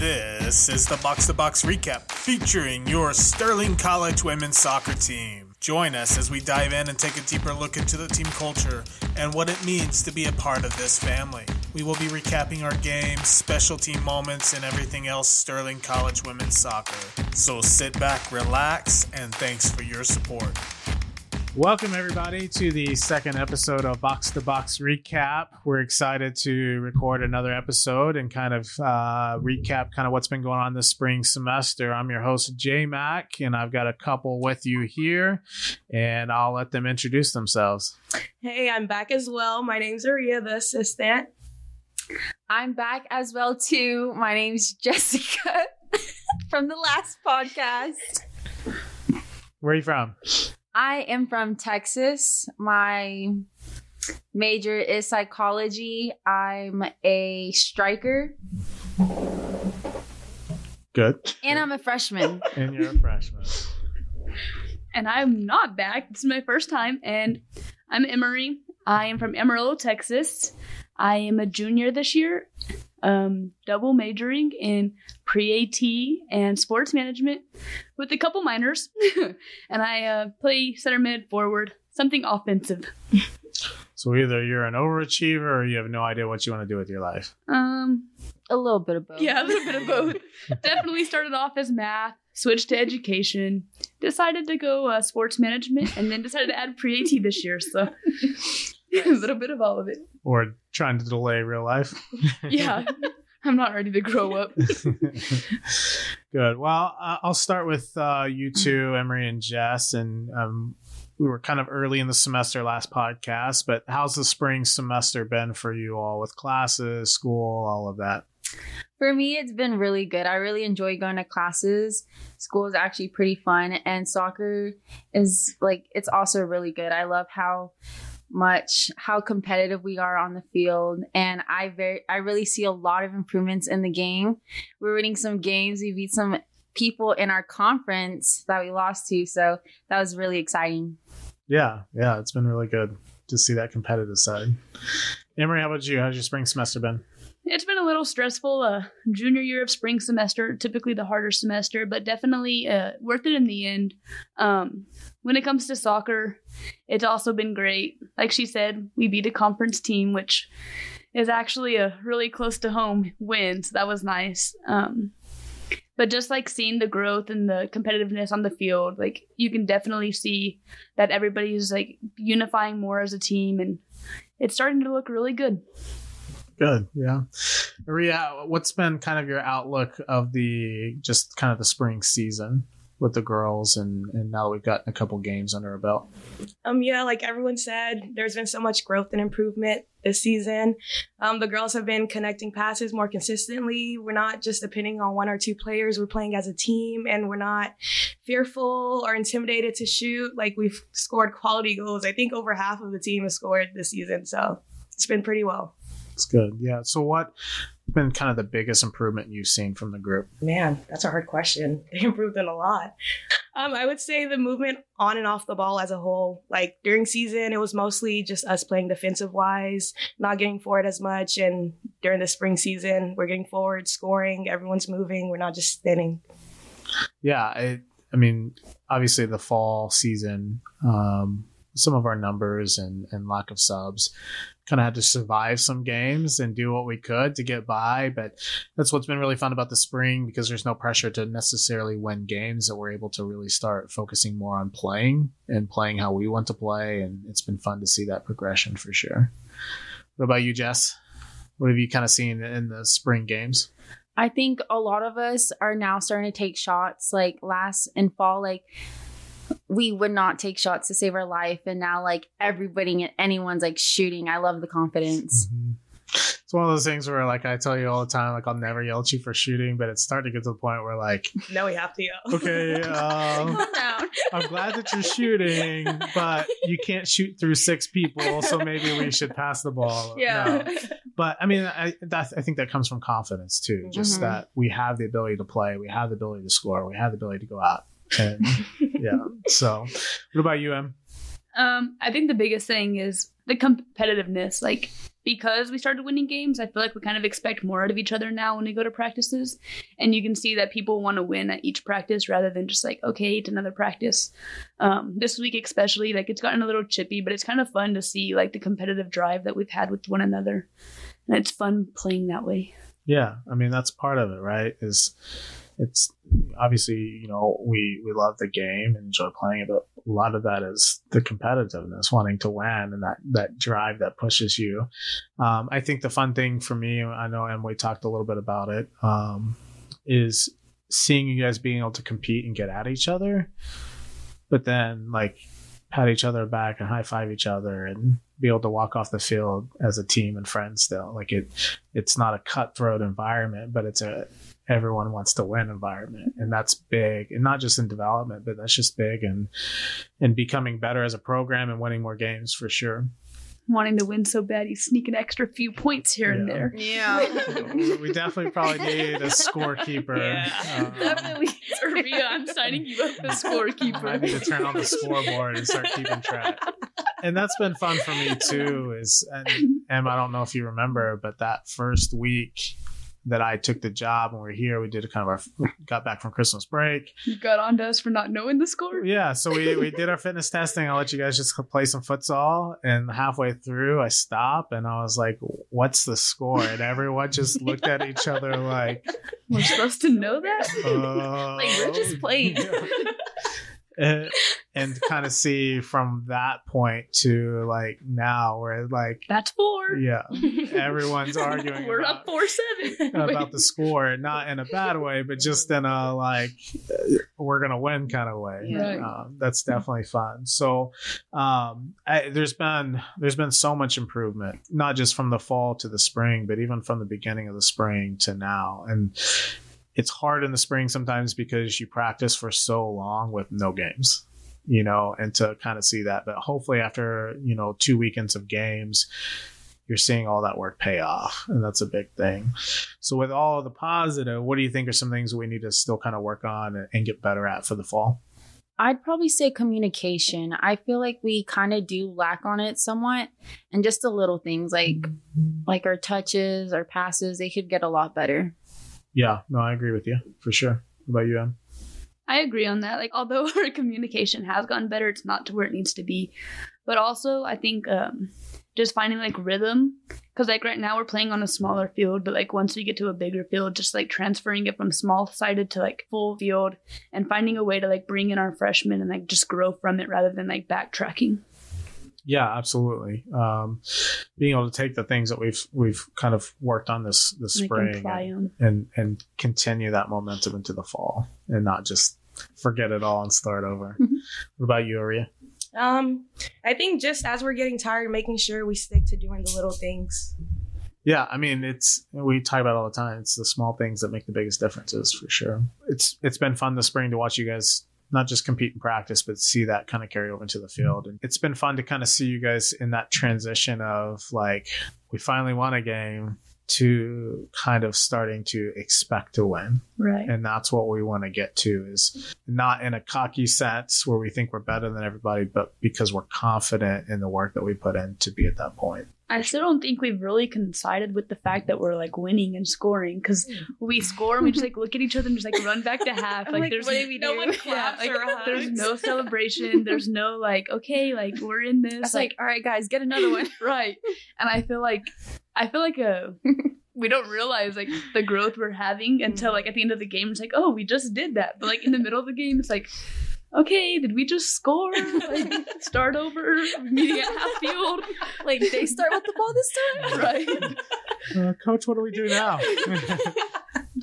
This is the Box to Box recap featuring your Sterling College women's soccer team. Join us as we dive in and take a deeper look into the team culture and what it means to be a part of this family. We will be recapping our games, special team moments, and everything else Sterling College women's soccer. So sit back, relax, and thanks for your support. Welcome, everybody, to the second episode of Box to Box Recap. We're excited to record another episode and kind of uh, recap kind of what's been going on this spring semester. I'm your host, J Mac, and I've got a couple with you here, and I'll let them introduce themselves. Hey, I'm back as well. My name's Ouriya, the assistant. I'm back as well too. My name's Jessica from the last podcast. Where are you from? I am from Texas. My major is psychology. I'm a striker Good. and I'm a freshman. And you're a freshman. and I'm not back. This is my first time, and I'm Emorie. I am from Amarillo, Texas. I am a junior this year, um, double majoring in pre AT and sports management with a couple minors, and I uh, play center mid forward, something offensive. So either you're an overachiever or you have no idea what you want to do with your life. Um, A little bit of both. yeah, a little bit of both. Definitely started off as math, switched to education, decided to go uh, sports management, and then decided to add pre AT this year. So a little bit of all of it. Or trying to delay real life. Yeah, I'm not ready to grow up. Good. Well, uh, I'll start with uh, you two, Emorie and Jess, and um, we were kind of early in the semester last podcast. But how's the spring semester been for you all with classes, school, all of that? For me, it's been really good. I really enjoy going to classes. School is actually pretty fun, and soccer is like it's also really good. I love how much how competitive we are on the field, and I very I really see a lot of improvements in the game. We're winning some games. We beat some people in our conference that we lost to, so that was really exciting. Yeah, yeah, it's been really good to see that competitive side. Emorie, how about you? How's your spring semester been? It's been a little stressful. Uh, junior year of spring semester, typically the harder semester, but definitely uh, worth it in the end. Um, when it comes to soccer, it's also been great. Like she said, we beat a conference team, which is actually a really close to home win, so that was nice. Um, but just like seeing the growth and the competitiveness on the field, like you can definitely see that everybody's like unifying more as a team, and it's starting to look really good. Good, yeah. Maria, what's been kind of your outlook of the just kind of the spring season with the girls, and and now we've gotten a couple games under our belt? Um, yeah, like everyone said, there's been so much growth and improvement this season. Um, the girls have been connecting passes more consistently. We're not just depending on one or two players. We're playing as a team, and we're not fearful or intimidated to shoot. Like we've scored quality goals. I think over half of the team has scored this season, so it's been pretty well. It's good, yeah. So what been kind of the biggest improvement you've seen from the group? Man, that's a hard question. They improved in a lot. Um, I would say the movement on and off the ball as a whole. Like during season, it was mostly just us playing defensive wise, not getting forward as much. And during the spring season, we're getting forward, scoring. Everyone's moving. We're not just standing. Yeah, I, I mean, obviously the fall season, um, some of our numbers and, and lack of subs kind of had to survive some games and do what we could to get by. But that's what's been really fun about the spring because there's no pressure to necessarily win games that we're able to really start focusing more on playing and playing how we want to play. And it's been fun to see that progression for sure. What about you, Jess? What have you kind of seen in the spring games? I think a lot of us are now starting to take shots like last and fall like we would not take shots to save our life and now like everybody and anyone's like shooting. I love the confidence. Mm-hmm. It's one of those things where like I tell you all the time, like I'll never yell at you for shooting, but it's starting to get to the point where like Now we have to yell. okay, um, Calm down. I'm glad that you're shooting, but you can't shoot through six people, so maybe we should pass the ball. Yeah. No. But I mean, I that, I think that comes from confidence too. Just Mhm. that we have the ability to play, we have the ability to score, we have the ability to go out, and yeah. So, what about you, Em? Um, I think the biggest thing is the competitiveness. Like because we started winning games, I feel like we kind of expect more out of each other now when we go to practices. And you can see that people want to win at each practice rather than just like, okay, it's another practice. Um, this week, especially, like it's gotten a little chippy, but it's kind of fun to see like the competitive drive that we've had with one another. And it's fun playing that way. Yeah, I mean that's part of it, right? Is it's obviously you know we we love the game and enjoy playing it, but a lot of that is the competitiveness, wanting to win, and that that drive that pushes you. Um, I think the fun thing for me, I know Emily talked a little bit about it, um, is seeing you guys being able to compete and get at each other, but then like pat each other back and high five each other and be able to walk off the field as a team and friends still. Like it it's not a cutthroat environment but it's a everyone wants to win environment. And that's big and not just in development but that's just big and and becoming better as a program and winning more games for sure Wanting to win so bad, you sneak an extra few points here and there. Yeah. we we definitely probably need a scorekeeper Yeah. Um, Definitely. Sophia, I'm signing you up as scorekeeper. I need to turn on the scoreboard and start keeping track. And that's been fun for me too. Is and Em, I don't know if you remember, but that first week that I took the job when we were here, we did a kind of our got back from Christmas break. You got on to us for not knowing the score. Yeah, so we we did our fitness testing. I let you guys just play some futsal, and halfway through, I stop and I was like, "What's the score?" And everyone just looked at each other like, We're supposed to know that. uh, Like, we're just playing. and, and kind of see from that point to like now where like That's four. yeah everyone's arguing We're about, up four seven. about the score not in a bad way but just in a like we're gonna win kind of way Right. um, that's definitely fun so um, I, there's been there's been so much improvement not just from the fall to the spring but even from the beginning of the spring to now and it's hard in the spring sometimes because you practice for so long with no games you know and to kind of see that but hopefully after you know two weekends of games you're seeing all that work pay off and that's a big thing so with all of the positive what do you think are some things we need to still kind of work on and, and get better at for the fall I'd probably say communication. I feel like we kind of do lack on it somewhat, and just the little things like like our touches, our passes, they could get a lot better. Yeah no i agree with you for sure what about you em I agree on that. Like, although our communication has gotten better, it's not to where it needs to be. But also, I think um, just finding like rhythm, because like right now we're playing on a smaller field, but like once we get to a bigger field, just like transferring it from small sided to like full field, and finding a way to like bring in our freshmen and like just grow from it rather than like backtracking. Yeah, absolutely. Um, being able to take the things that we've we've kind of worked on this this Like spring apply and, 'em. and and continue that momentum into the fall and not just forget it all and start over. Mhm. What about you, Ouriya? Um, I think just as we're getting tired, making sure we stick to doing the little things. Yeah, I mean it's we talk about it all the time. It's the small things that make the biggest differences for sure. It's it's been fun this spring to watch you guys not just compete in practice, but see that kind of carry over into the mm-hmm. field. And it's been fun to kind of see you guys in that transition of like we finally won a game to kind of starting to expect to win. Right. And that's what we want to get to is not in a cocky sense where we think we're better than everybody, but because we're confident in the work that we put in to be at that point. I still don't think we've really coincided with the fact that we're like winning and scoring because we score and we just like look at each other and just like run back to half. Like, like, there's what did we no do? one Yeah, claps like, or there's no celebration. There's no like okay, like we're in this. It's like, all right, guys, get another one. right. And I feel like I feel like uh we don't realize like the growth we're having until like at the end of the game. It's like oh we just did that, but like in the middle of the game, it's like. Okay, did we just score? Like start over, meeting at half field, like they start with the ball this time. right? Uh, Coach, what do we do now?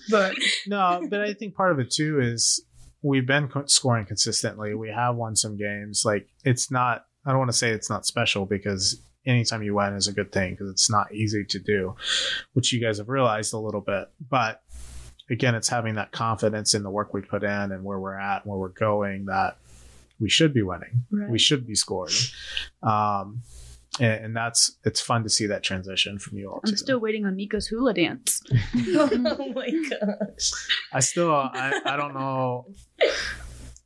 But no, but I think part of it too is we've been co- scoring consistently. We have won some games. Like it's not. I don't want to say it's not special because anytime you win is a good thing because it's not easy to do, which you guys have realized a little bit. But again, it's having that confidence in the work we put in and where we're at, and where we're going. That we should be winning. Right. We should be scoring. Um, and, and that's it's fun to see that transition from you all. I'm too. still waiting on Miko's hula dance. oh my gosh. I still I, I don't know.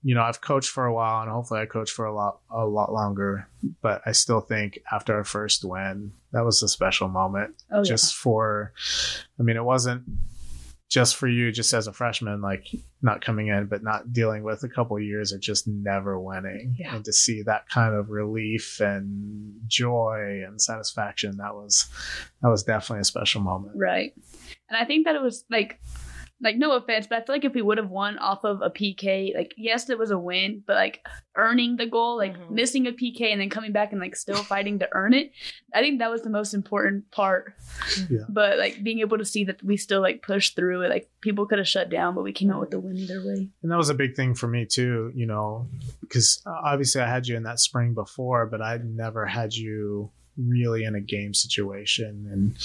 you know, I've coached for a while and hopefully I coach for a lot a lot longer, but I still think after our first win, that was a special moment. Oh, yeah. just for I mean, it wasn't just for you just as a freshman like not coming in but not dealing with a couple years of just never winning Yeah. and to see that kind of relief and joy and satisfaction that was that was definitely a special moment Right. And I think that it was like like no offense, but I feel like if we would have won off of a PK, like yes, it was a win, but like earning the goal, like Mhm. missing a PK and then coming back and like still fighting to earn it, I think that was the most important part. Yeah. But like being able to see that we still like pushed through it, like people could have shut down, but we came out with the win either way. and that was a big thing for me too you know because obviously i had you in that spring before but i never had you really in a game situation and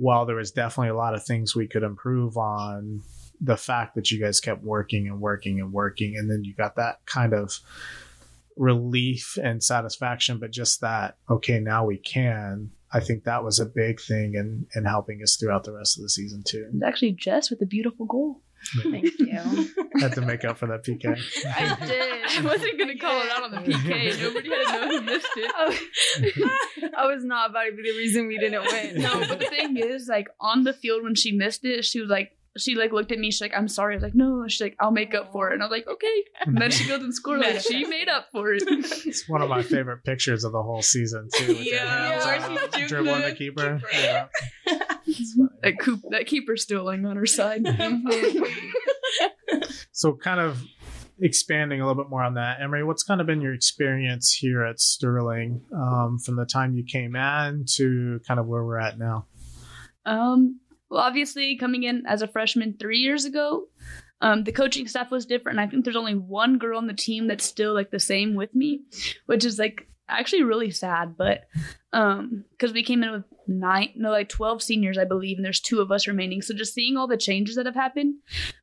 while there was definitely a lot of things we could improve on the fact that you guys kept working and working and working and then you got that kind of relief and satisfaction but just that okay now we can i think that was a big thing in in helping us throughout the rest of the season too It actually Jess with a beautiful goal. Thank you. had to make up for that pk I did. I wasn't gonna call it out on the PK. Nobody had to know who missed it. I was not about to be the reason we didn't win. No, but the thing is, like on the field when she missed it, she was like, she like looked at me. She's like, "I'm sorry." I was like, "No." She's like, "I'll make up for it." And I was like, "Okay." And then she goes and scores. Like she made up for it. It's one of my favorite pictures of the whole season too. with your Yeah, hands where on, she's juking dribbling the the keeper. keeper. Yeah. It's funny. that coop, that keeper's still laying on her side. So, kind of expanding a little bit more on that, Emorie, what's kind of been your experience here at Sterling um, from the time you came in to kind of where we're at now? Um, well, obviously, coming in as a freshman three years ago, um, the coaching staff was different. And I think there's only one girl on the team that's still like the same with me, which is like actually really sad. But um, because we came in with nine, no, like 12 seniors, I believe, and there's two of us remaining. So just seeing all the changes that have happened,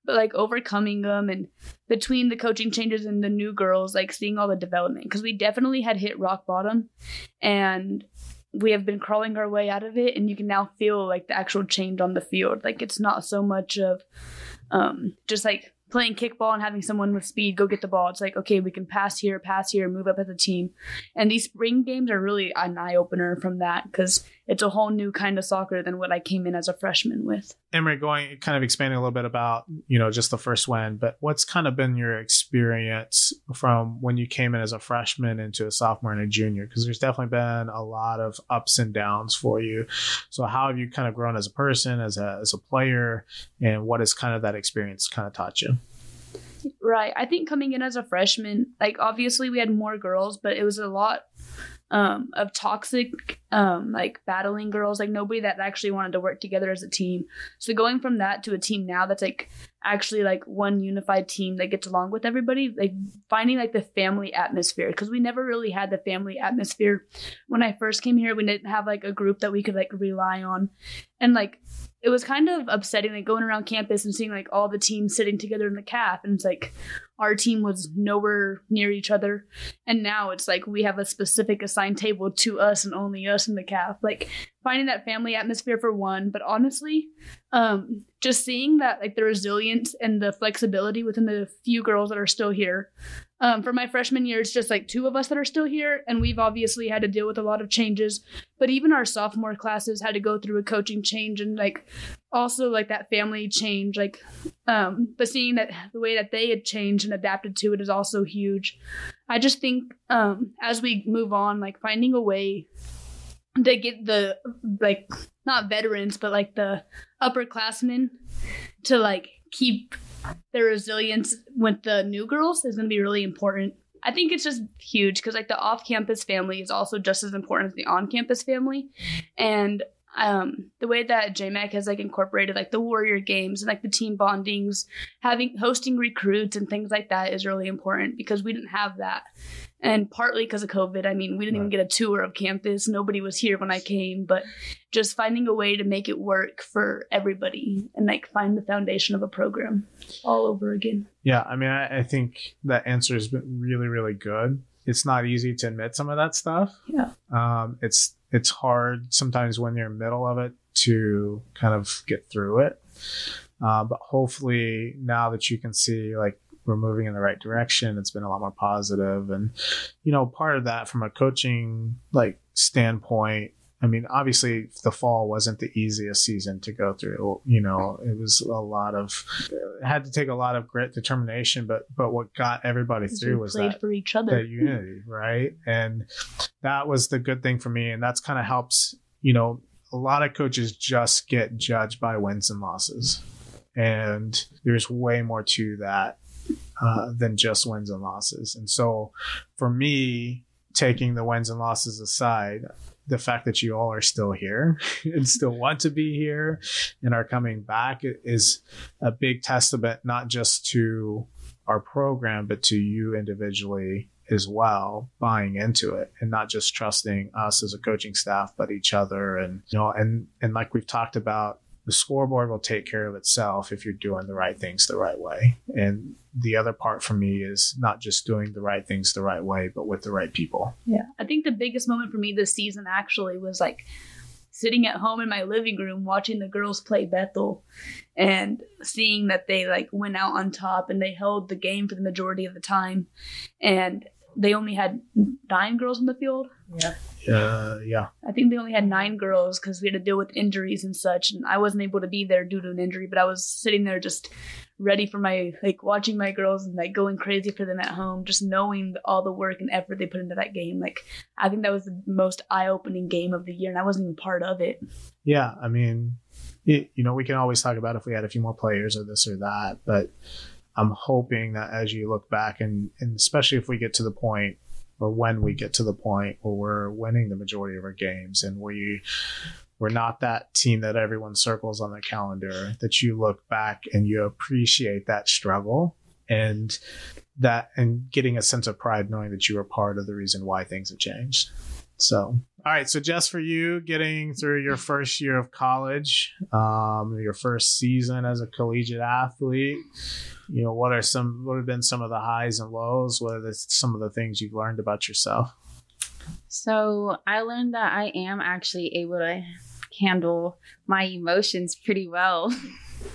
but like overcoming them and between the coaching changes and the new girls, like seeing all the development, because we definitely had hit rock bottom and we have been crawling our way out of it and you can now feel like the actual change on the field. Like it's not so much of um just like playing kickball and having someone with speed go get the ball. It's like okay we can pass here pass here move up as a team. And these spring games are really an eye-opener from that because it's a whole new kind of soccer than what i came in as a freshman with Emorie, going kind of expanding a little bit about you know just the first win, but what's kind of been your experience from when you came in as a freshman into a sophomore and a junior? Because there's definitely been a lot of ups and downs for you. So how have you kind of grown as a person, as a as a player, and what has kind of that experience kind of taught you? Right. I think coming in as a freshman, like obviously we had more girls, but it was a lot um of toxic um like battling girls, like nobody that actually wanted to work together as a team. So going from that to a team now that's like actually like one unified team that gets along with everybody, like finding like the family atmosphere because we never really had the family atmosphere when I first came here. We didn't have like a group that we could like rely on. And like it was kind of upsetting like going around campus and seeing like all the teams sitting together in the calf and it's like our team was nowhere near each other and now it's like we have a specific assigned table to us and only us in the calf like finding that family atmosphere for one but honestly um just seeing that like the resilience and the flexibility within the few girls that are still here um, for my freshman year, it's just like two of us that are still here, and we've obviously had to deal with a lot of changes. But even our sophomore classes had to go through a coaching change and like also like that family change. Like, um, but seeing that the way that they had changed and adapted to it is also huge. I just think um, as we move on, like finding a way to get the like not veterans, but like the upperclassmen to like keep their resilience with the new girls is going to be really important. I think it's just huge because like the off-campus family is also just as important as the on-campus family, and um, the way that JMAC has like incorporated like the warrior games and like the team bondings, having hosting recruits and things like that is really important because we didn't have that, and partly because of COVID. I mean, we didn't even get a tour of campus. Nobody was here when I came, but just finding a way to make it work for everybody and like find the foundation of a program all over again. Yeah, I mean, I, I think that answer has been really, really good. It's not easy to admit some of that stuff. Yeah. Um, it's it's hard sometimes when you're in the middle of it to kind of get through it. Uh, but hopefully, now that you can see like we're moving in the right direction. It's been a lot more positive, and you know, part of that from a coaching like standpoint. I mean, obviously, the fall wasn't the easiest season to go through. You know, it was a lot of it had to take a lot of grit, determination, but but what got everybody through was that for each other. that unity, right? And that was the good thing for me, and that's kind of helps. You know, a lot of coaches just get judged by wins and losses, and there's way more to that uh, than just wins and losses. And so, for me, taking the wins and losses aside, the fact that you all are still here and still want to be here and are coming back is a big testament, not just to our program, but to you individually as well, buying into it and not just trusting us as a coaching staff, but each other. And, you know, and, and like we've talked about, the scoreboard will take care of itself if you're doing the right things the right way. And the other part for me is not just doing the right things the right way, but with the right people. Yeah. I think the biggest moment for me this season actually was like sitting at home in my living room watching the girls play Bethel and seeing that they like went out on top and they held the game for the majority of the time. And they only had nine girls on the field. Yeah. Uh, yeah. I think they only had nine girls because we had to deal with injuries and such, and I wasn't able to be there due to an injury. But I was sitting there just ready for my like watching my girls and like going crazy for them at home, just knowing all the work and effort they put into that game. Like I think that was the most eye-opening game of the year, and I wasn't even part of it. Yeah. I mean, it, you know, we can always talk about if we had a few more players or this or that, but I'm hoping that as you look back and, and especially if we get to the point or when we get to the point where we're winning the majority of our games and we we're not that team that everyone circles on the calendar that you look back and you appreciate that struggle and that and getting a sense of pride knowing that you were part of the reason why things have changed so all right so just for you getting through your first year of college um, your first season as a collegiate athlete you know what are some what have been some of the highs and lows what are the, some of the things you've learned about yourself So I learned that I am actually able to handle my emotions pretty well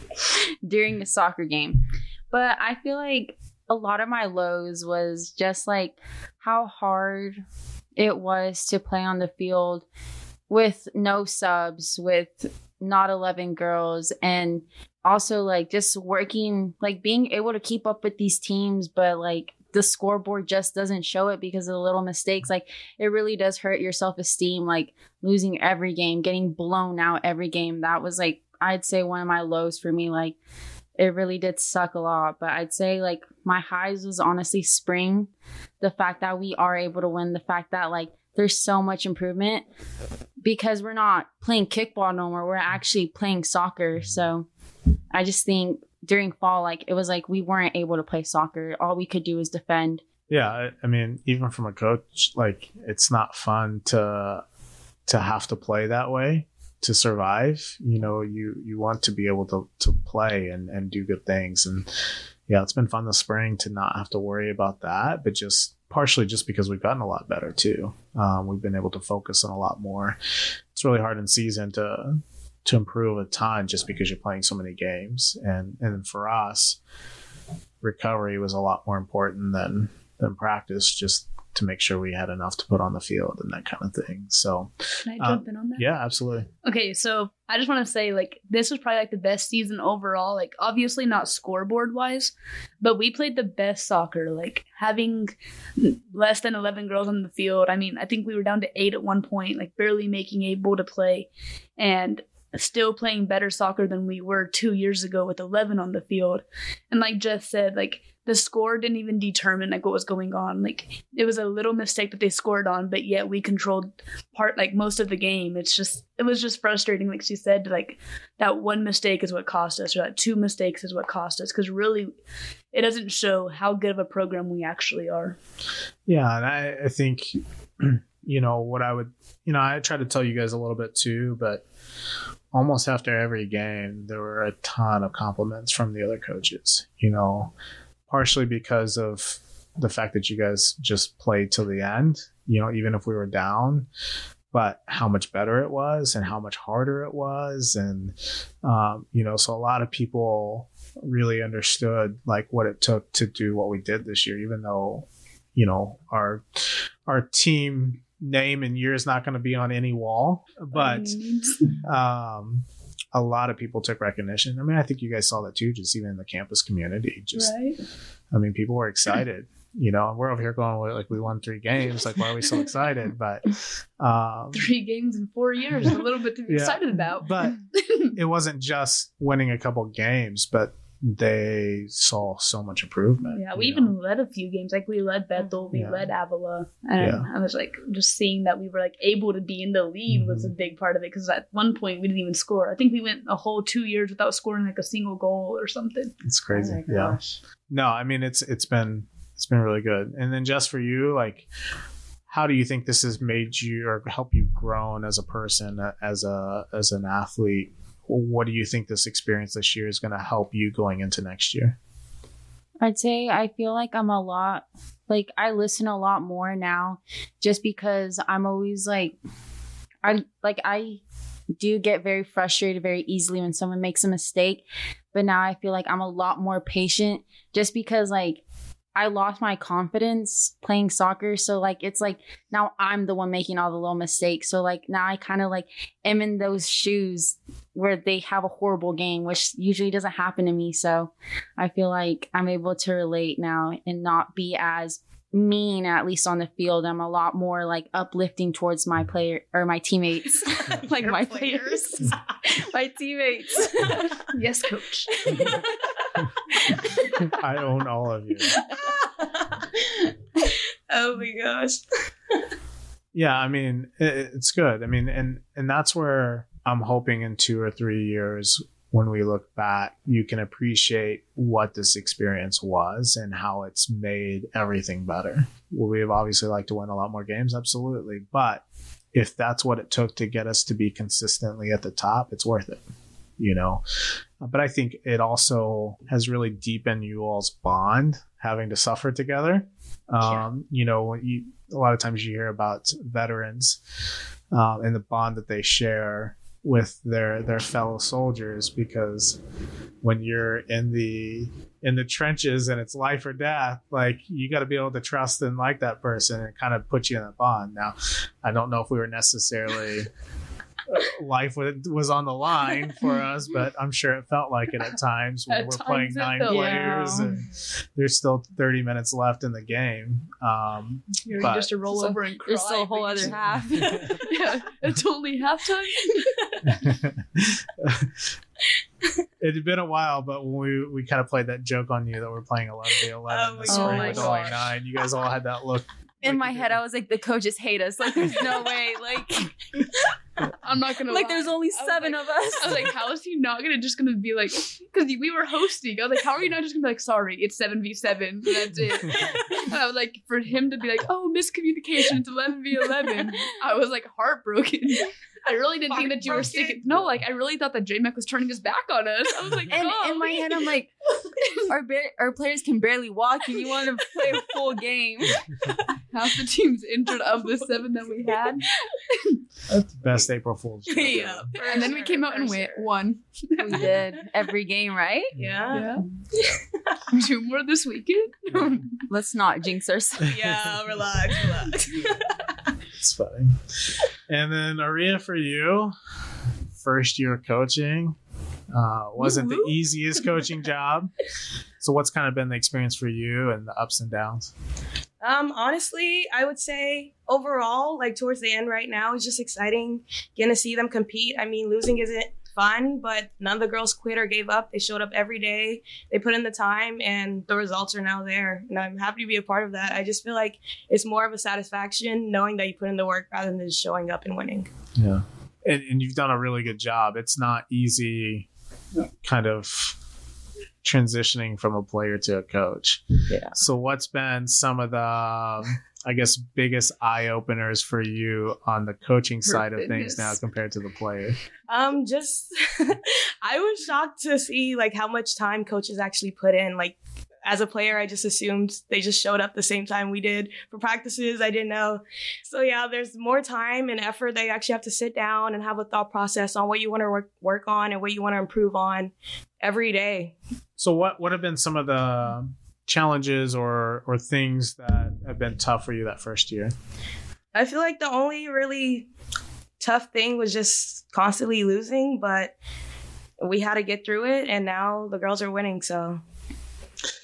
during the soccer game. But I feel like a lot of my lows was just like how hard it was to play on the field with no subs, with not 11 girls, and also like just working, like being able to keep up with these teams, but like the scoreboard just doesn't show it because of the little mistakes. Like it really does hurt your self esteem, like losing every game, getting blown out every game. That was like, I'd say one of my lows for me. Like it really did suck a lot. But I'd say like my highs was honestly spring. The fact that we are able to win, the fact that like there's so much improvement because we're not playing kickball no more. We're actually playing soccer. So I just think during fall, like it was like we weren't able to play soccer. All we could do was defend. Yeah, I, I mean, even from a coach, like it's not fun to to have to play that way to survive. You know, you you want to be able to to play and and do good things. And yeah, it's been fun this spring to not have to worry about that, but just partially just because we've gotten a lot better too. Um, we've been able to focus on a lot more. It's really hard in season to to improve a ton just because you're playing so many games. And and for us, recovery was a lot more important than than practice, just to make sure we had enough to put on the field and that kind of thing. So Can I Uh, jump in on that? yeah, absolutely. Okay, so I just want to say, like, this was probably like the best season overall. Like, obviously not scoreboard wise, but we played the best soccer. Like, having less than 11 girls on the field. I mean, I think we were down to eight at one point, like, barely making able to play, and still playing better soccer than we were two years ago with 11 on the field. And, like Jess said, like, the score didn't even determine like what was going on. Like it was a little mistake that they scored on, but yet we controlled part like most of the game. It's just it was just frustrating. Like she said, like that one mistake is what cost us, or that two mistakes is what cost us. Because really, it doesn't show how good of a program we actually are. Yeah, and I, I think you know what I would you know, I try to tell you guys a little bit too, but almost after every game there were a ton of compliments from the other coaches, you know, partially because of the fact that you guys just played till the end, you know, even if we were down. but how much better it was and how much harder it was. And, um, you know, so a lot of people really understood like what it took to do what we did this year, even though, you know, our, our team name and year is not going to be on any wall, but, um, a lot of people took recognition. I mean, I think you guys saw that too, just even in the campus community. Just, right? I mean, people were excited. You know, we're over here going like we won three games. Like, why are we so excited? But um, Three games in four years, a little bit to be Yeah. excited about. But it wasn't just winning a couple games, but they saw so much improvement. Yeah, we even know? led a few games. Like we led Bethel, we Yeah. led Avila, and Yeah. I was like, just seeing that we were like able to be in the lead was a Mm-hmm. big part of it. Because at one point we didn't even score. I think we went a whole two years without scoring like a single goal or something. it's crazy. Oh yeah. No, I mean it's it's been it's been really good. And then just for you, like how do you think this has made you or helped you grown as a person as a as an athlete? What do you think this experience this year is going to help you going into next year? I'd say I feel like I'm a lot like I listen a lot more now just because I'm always like I like I do get very frustrated very easily when someone makes a mistake, but now I feel like I'm a lot more patient just because like I lost my confidence playing soccer. So like it's like now I'm the one making all the little mistakes. So like now I kind of like am in those shoes where they have a horrible game, which usually doesn't happen to me. So I feel like I'm able to relate now and not be as mean, at least on the field. I'm a lot more like uplifting towards my player or my teammates, like Your my players. players, my teammates. yes, coach. I own all of you. oh my gosh. Yeah, I mean, it, it's good. I mean, and and that's where I'm hoping in two or three years when we look back, you can appreciate what this experience was and how it's made everything better. Will we have obviously like to win a lot more games? Absolutely. But if that's what it took to get us to be consistently at the top, it's worth it. You know, but I think it also has really deepened you all's bond having to suffer together. Um, You know, you a lot of times you hear about veterans um, and the bond that they share with their their fellow soldiers because when you're in the in the trenches and it's life or death like you got to be able to trust and like that person and kind of put you in a bond. Now i don't know if we were necessarily life was on the line for us but i'm sure it felt like it at times when At we're times playing nine players Yeah. and there's still 30 minutes left in the game um You're But- just to roll over and cry. There's still a whole other half. yeah, it's only halftime. it had been a while, but when we we kind of played that joke on you that we're playing eleven v eleven Oh this my spring gosh. with only nine. You guys all had that look. In like my head. I was like, the coaches hate us. Like, there's no way. Like, I'm not gonna like lie. there's only seven like- of us. I was like, how is he not gonna just gonna be like? Because we were hosting. I was like, how are you not just gonna be like, sorry, it's seven v seven. That's it. And I was like, for him to be like, oh, miscommunication, it's eleven v eleven. I was like heartbroken. I really didn't think that you were Heartbroken? sticking. No, like I really thought that J Mac was turning his back on us. I was like, and oh. in my head, I'm like, our ba- our players can barely walk, and you want to play a full game. half the team's injured of the seven that we had. That's the best April Fool's joke. yeah. and then we came out and for win, sure. won. We did every game, right? Yeah. Yeah. Two more this weekend. Let's not jinx ourselves. Yeah, relax, relax. It's funny. And then Ouriya, for you, first year coaching uh, wasn't the Woo-woo. easiest coaching job. So what's kind of been the experience for you and the ups and downs? Um, honestly, I would say overall, like towards the end right now, it's just exciting getting to see them compete. I mean, losing isn't fun, but none of the girls quit or gave up. They showed up every day. They put in the time and the results are now there. And I'm happy to be a part of that. I just feel like it's more of a satisfaction knowing that you put in the work rather than just showing up and winning. Yeah. And, and you've done a really good job. It's not easy kind of transitioning from a player to a coach. Yeah. So what's been some of the um, I guess biggest eye openers for you on the coaching For side of things now compared to the player? Um, just I was shocked to see like how much time coaches actually put in. Like as a player, I just assumed they just showed up the same time we did for practices. I didn't know. So yeah, there's more time and effort. They actually have to sit down and have a thought process on what you want to work work on and what you want to improve on every day. So what what have been some of the challenges or or things that have been tough for you that first year? I feel like the only really tough thing was just constantly losing, but we had to get through it and now the girls are winning, so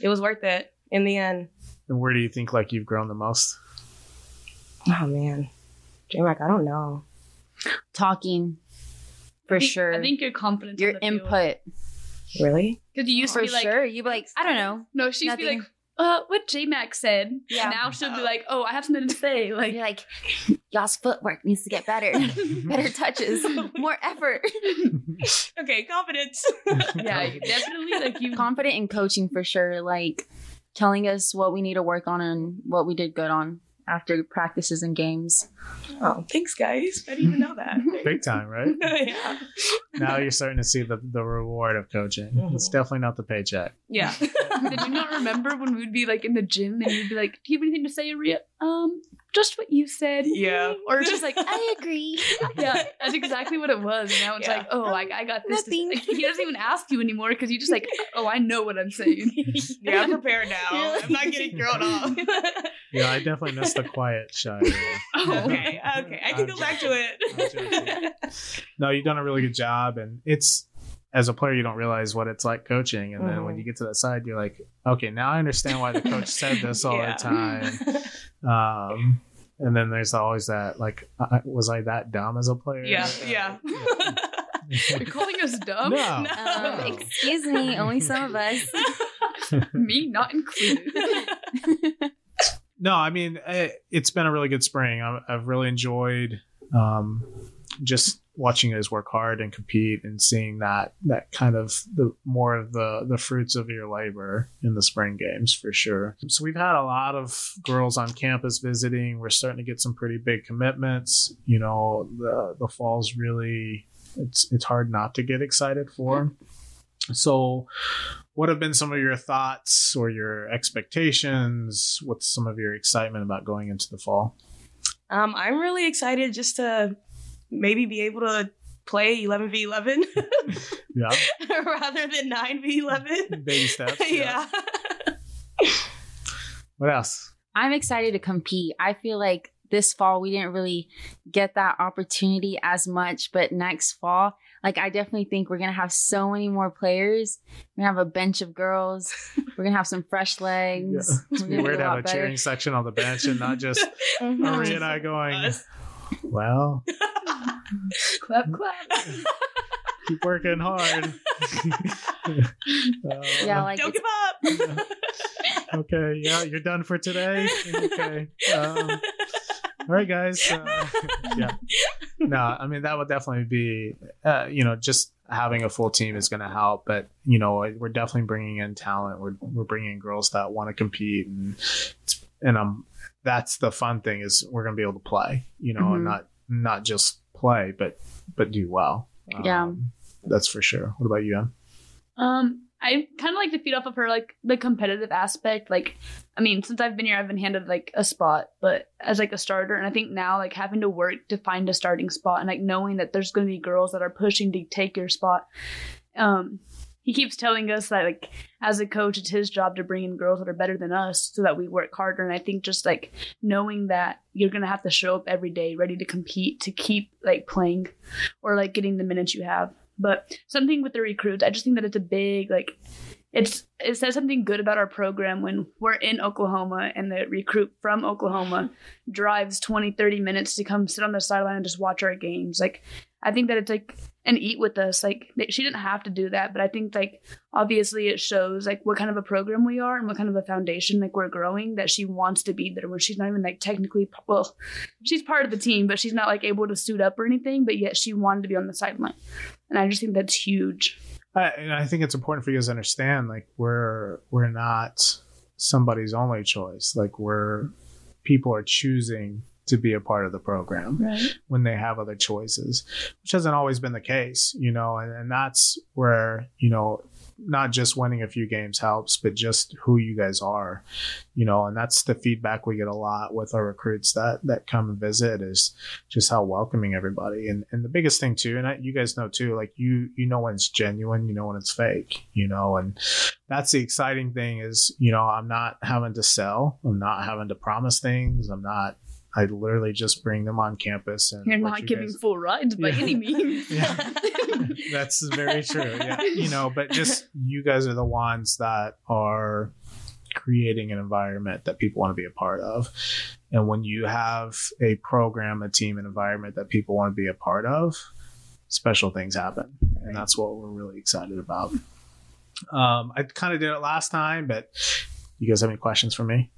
it was worth it in the end. And where do you think like you've grown the most? Oh man. J-Mac, I don't know. Talking, for I think- sure. I think your confidence. your input, Really? Because you used to for be like, sure. You'd be like, I don't know. no, she used to be like, uh, what J Max said. Yeah. Now she'll be like, oh, I have something to say. Like, You're like, y'all's footwork needs to get better, better touches, more effort. Okay, confidence. yeah, definitely like you. Confident in coaching for sure. Like telling us what we need to work on and what we did good on after practices and games. oh, thanks guys. I didn't even know that. Big time, right? yeah. now you're starting to see the, the reward of coaching. Mhm. It's definitely not the paycheck. Yeah. Did you not remember when we'd be like in the gym and you'd be like, "Do you have anything to say, Ouriya?" Um, just what you said. Yeah. Or just like, I agree. yeah, that's exactly what it was. And now it's Yeah. like, oh, I, I got this. Nothing. Like, he doesn't even ask you anymore because you just like, oh, I know what I'm saying. yeah, I'm prepared now. I'm not getting thrown off. Yeah, I definitely missed the quiet shy. oh, okay. Okay. I can go back to it. No, you've done a really good job, and it's as a player you don't realize what it's like coaching, and then when Mhm. you get to that side, you're like, okay, now I understand why the coach said this all Yeah. the time. Um, and then there's always that like, I, was I that dumb as a player? Yeah. Uh, Yeah. You're calling us dumb? No. Um, excuse me, only some of us. Me not included. No, I mean eh, it's been a really good spring. I- I've really enjoyed um, just watching guys work hard and compete, and seeing that that kind of the more of the the fruits of your labor in the spring games for sure. So we've had a lot of girls on campus visiting. We're starting to get some pretty big commitments. You know, the the fall's really it's it's hard not to get excited for. So, what have been some of your thoughts or your expectations? What's some of your excitement about going into the fall? Um, I'm really excited just to maybe be able to play 11 v 11 Yeah, rather than 9 v 11. baby steps. yeah. What else? I'm excited to compete. I feel like this fall we didn't really get that opportunity as much, but next fall, like I definitely think we're gonna have so many more players. We're gonna have a bench of girls. We're gonna have some fresh legs. Yeah. It's We're gonna weird to have a better. cheering section on the bench and not just. Maria and I going. Us. Well, clap, clap. keep working hard. Uh, Yeah, like Don't give up. okay, yeah, you're done for today. Okay. Um, all right, guys. Uh, yeah. No, I mean that would definitely be, uh, you know, just having a full team is going to help. But you know, we're definitely bringing in talent. We're we're bringing in girls that want to compete, and it's, and um, that's the fun thing is we're going to be able to play. You know, and Mhm. not not just play, but but do well. Yeah. Um, that's for sure. What about you, Em? Um, I kind of like to feed off of her like the competitive aspect. Like, I mean, since I've been here, I've been handed like a spot, but as like a starter, and I think now like having to work to find a starting spot and like knowing that there's going to be girls that are pushing to take your spot. Um, he keeps telling us that like as a coach, it's his job to bring in girls that are better than us so that we work harder. And I think just like knowing that you're gonna have to show up every day ready to compete to keep like playing or like getting the minutes you have. But something with the recruits, I just think that it's a big like it's it says something good about our program when we're in Oklahoma and the recruit from Oklahoma drives 20 30 minutes to come sit on the sideline and just watch our games. Like I think that it's like and eat with us. Like she didn't have to do that, but I think like obviously it shows like what kind of a program we are and what kind of a foundation like we're growing that she wants to be there when she's not even like technically well she's part of the team but she's not like able to suit up or anything but yet she wanted to be on the sideline and i just think that's huge I, and I think it's important for you guys to understand, like we're we're not somebody's only choice. Like we're people are choosing to be a part of the program right when they have other choices, which hasn't always been the case, you know. And, and that's where you know not just winning a few games helps, but just who you guys are, you know, and that's the feedback we get a lot with our recruits that that come and visit is just how welcoming everybody. And and the biggest thing too, and I, you guys know too, like you you know when it's genuine, you know when it's fake, you know, and that's the exciting thing is you know I'm not having to sell, I'm not having to promise things, I'm not I literally just bring them on campus and You're not you giving guys- full rides by Yeah. any means. Yeah. That's very true. Yeah. You know, but just you guys are the ones that are creating an environment that people want to be a part of. And when you have a program, a team, an environment that people want to be a part of, special things happen. And that's what we're really excited about. Um, I kind of did it last time, but you guys have any questions for me?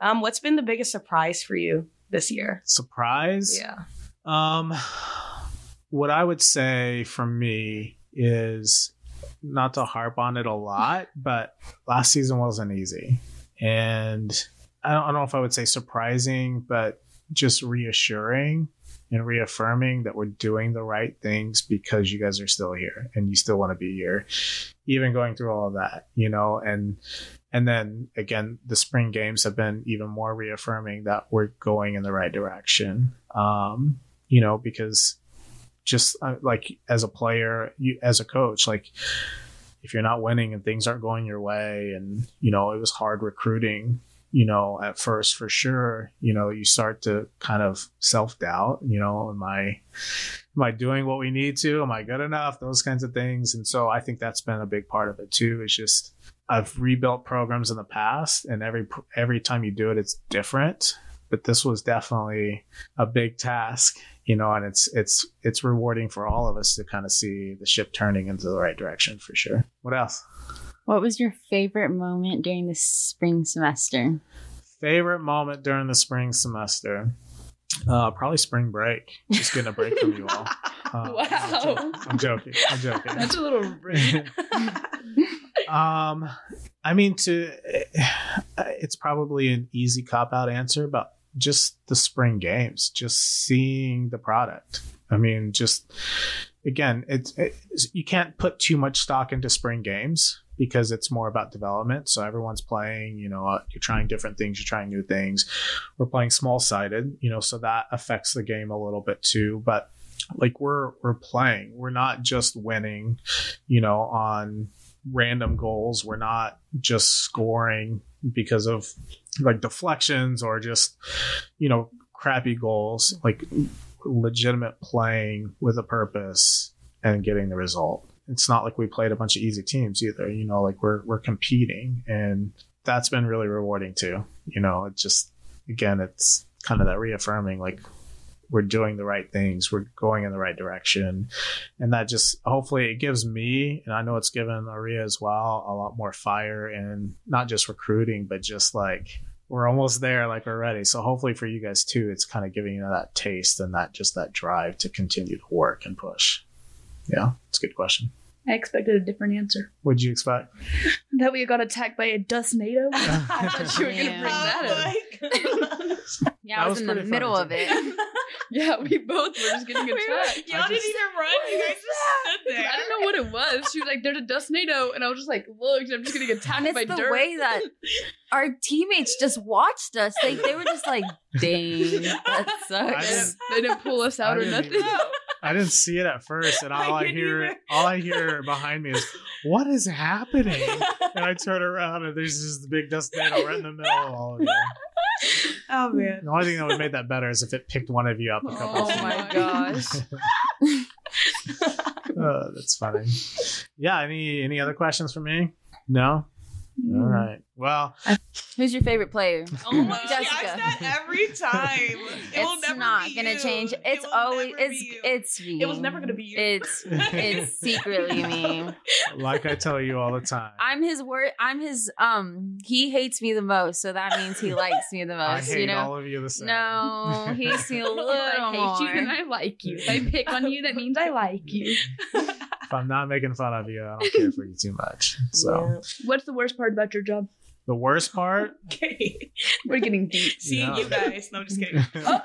Um, what's been the biggest surprise for you this year? Surprise? Yeah. Um, what I would say for me is not to harp on it a lot, but last season wasn't easy. And I don't, I don't know if I would say surprising, but just reassuring and reaffirming that we're doing the right things because you guys are still here and you still want to be here, even going through all of that, you know, and and then again, the spring games have been even more reaffirming that we're going in the right direction. Um, you know, because just uh, like as a player, you as a coach, like if you're not winning and things aren't going your way, and you know it was hard recruiting, you know, at first for sure, you know, you start to kind of self doubt. You know, am I am I doing what we need to? Am I good enough? Those kinds of things, and so I think that's been a big part of it too. Is just I've rebuilt programs in the past, and every every time you do it, it's different. But this was definitely a big task, you know, and it's it's it's rewarding for all of us to kind of see the ship turning into the right direction for sure. What else? What was your favorite moment during the spring semester? Favorite moment during the spring semester? Uh, probably spring break. Just getting a break from you all. Uh, Wow. I'm joking. I'm joking. That's a little. um, I mean, to it's probably an easy cop out answer, but just the spring games, just seeing the product. I mean, just again, it's it, you can't put too much stock into spring games because it's more about development. So everyone's playing, you know, uh, you're trying different things, you're trying new things. We're playing small sided, you know, so that affects the game a little bit too. But like we're we're playing, we're not just winning, you know, on random goals. We're not just scoring because of like deflections or just, you know, crappy goals. Like legitimate playing with a purpose and getting the result. It's not like we played a bunch of easy teams either. You know, like we're we're competing and that's been really rewarding too. You know, it just again it's kind of that reaffirming like we're doing the right things, we're going in the right direction. And that just hopefully it gives me and I know it's given Ouriya as well a lot more fire and not just recruiting, but just like we're almost there, like we're ready. So hopefully for you guys too, it's kind of giving you that taste and that just that drive to continue to work and push. Yeah, it's a good question. I expected a different answer. What'd you expect? That we got attacked by a dust NATO. I thought you were gonna Yeah. bring that up. Oh Yeah, That I was was, in the middle of it. Yeah, we both were just getting We were- attacked. Y'all I didn't just- even run. You guys just stood there. I don't know what it was. She was like, "There's a dust NATO," and I was just like, "Look, I'm just getting attacked And by it's the dirt." way that our teammates just watched us. They they were just like, "Dang, that they, sucks." didn't, they didn't pull us out I or didn't nothing. I didn't see it at first, and all I I, hear, either. all I hear behind me is, "What is happening?" And I turn around, and there's just the big dust NATO right in the middle of all of you. oh man. The only thing that would make that better is if it picked one of you up a couple. Oh of my gosh. Oh, that's funny. Yeah. Any any other questions for me? No. All right. Well, Who's your favorite player? Oh my Jessica. ask every time. It will it's never not be gonna you. change. It's will always it's you. it's me. It was never gonna be you. It's it's secretly me. like I tell you all the time, I'm his word. I'm his. Um, he hates me the most, so that means he likes me the I most. hate you know. all of you the same. No, he hates me a little I hate you and more. I like you. If I pick on you, that means I like you. If I'm not making fun of you, I don't care for you too much. So What's the worst part about your job? the worst part. Okay. We're getting deep. Seeing Yeah. you guys. No, I'm just kidding. Oh,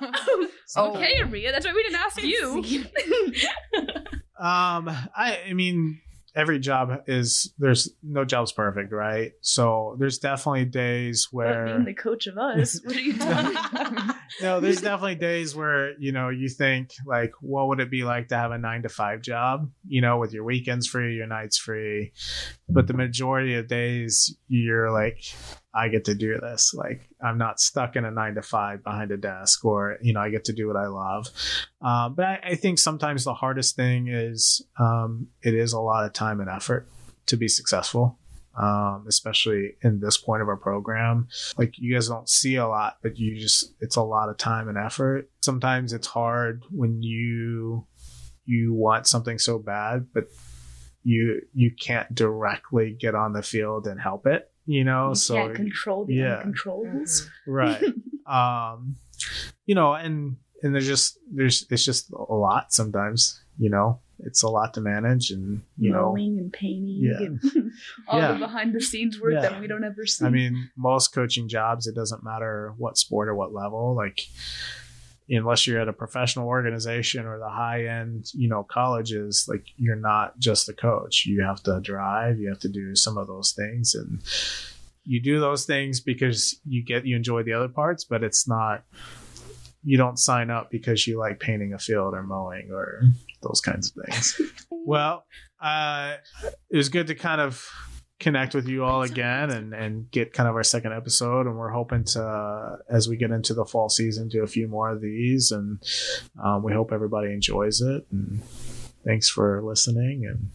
Oh. okay, Ouriya. That's why we didn't ask you. Um, I, I mean, every job is there's no job's perfect, right? So there's definitely days where being the coach of us, what are you talking no, there's definitely days where you know you think like, what would it be like to have a nine to five job? You know, with your weekends free, your nights free, but the majority of days you're like, I get to do this. Like, I'm not stuck in a nine to five behind a desk, or you know, I get to do what I love. Um, but I, I think sometimes the hardest thing is um, it is a lot of time and effort to be successful. Um, especially in this point of our program, like you guys don't see a lot, but you just it's a lot of time and effort. Sometimes it's hard when you you want something so bad, but you you can't directly get on the field and help it. You know, You so can't control the yeah. uncontrollables. right um you know and and there's just there's it's just a lot sometimes you know it's a lot to manage and you know and painting Yeah. and all Yeah. the behind the scenes work Yeah. that we don't ever see. i mean most coaching jobs it doesn't matter what sport or what level like unless you're at a professional organization or the high end you know colleges like you're not just a coach. You have to drive you have to do some of those things and you do those things because you get you enjoy the other parts but it's not you don't sign up because you like painting a field or mowing or those kinds of things. Well uh it was good to kind of connect with you all again and and get kind of our second episode. And we're hoping to as we get into the fall season do a few more of these. And um, we hope everybody enjoys it. And thanks for listening. And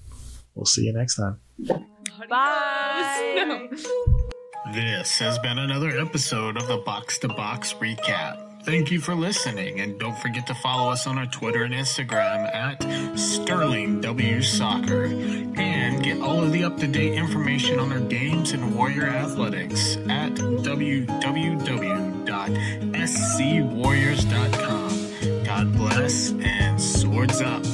we'll see you next time. Bye. This has been another episode of the Box to Box Recap. Thank you for listening, and don't forget to follow us on our Twitter and Instagram at Sterling W Soccer, and get all of the up-to-date information on our games and Warrior Athletics at www.scwarriors.com. God bless and swords up.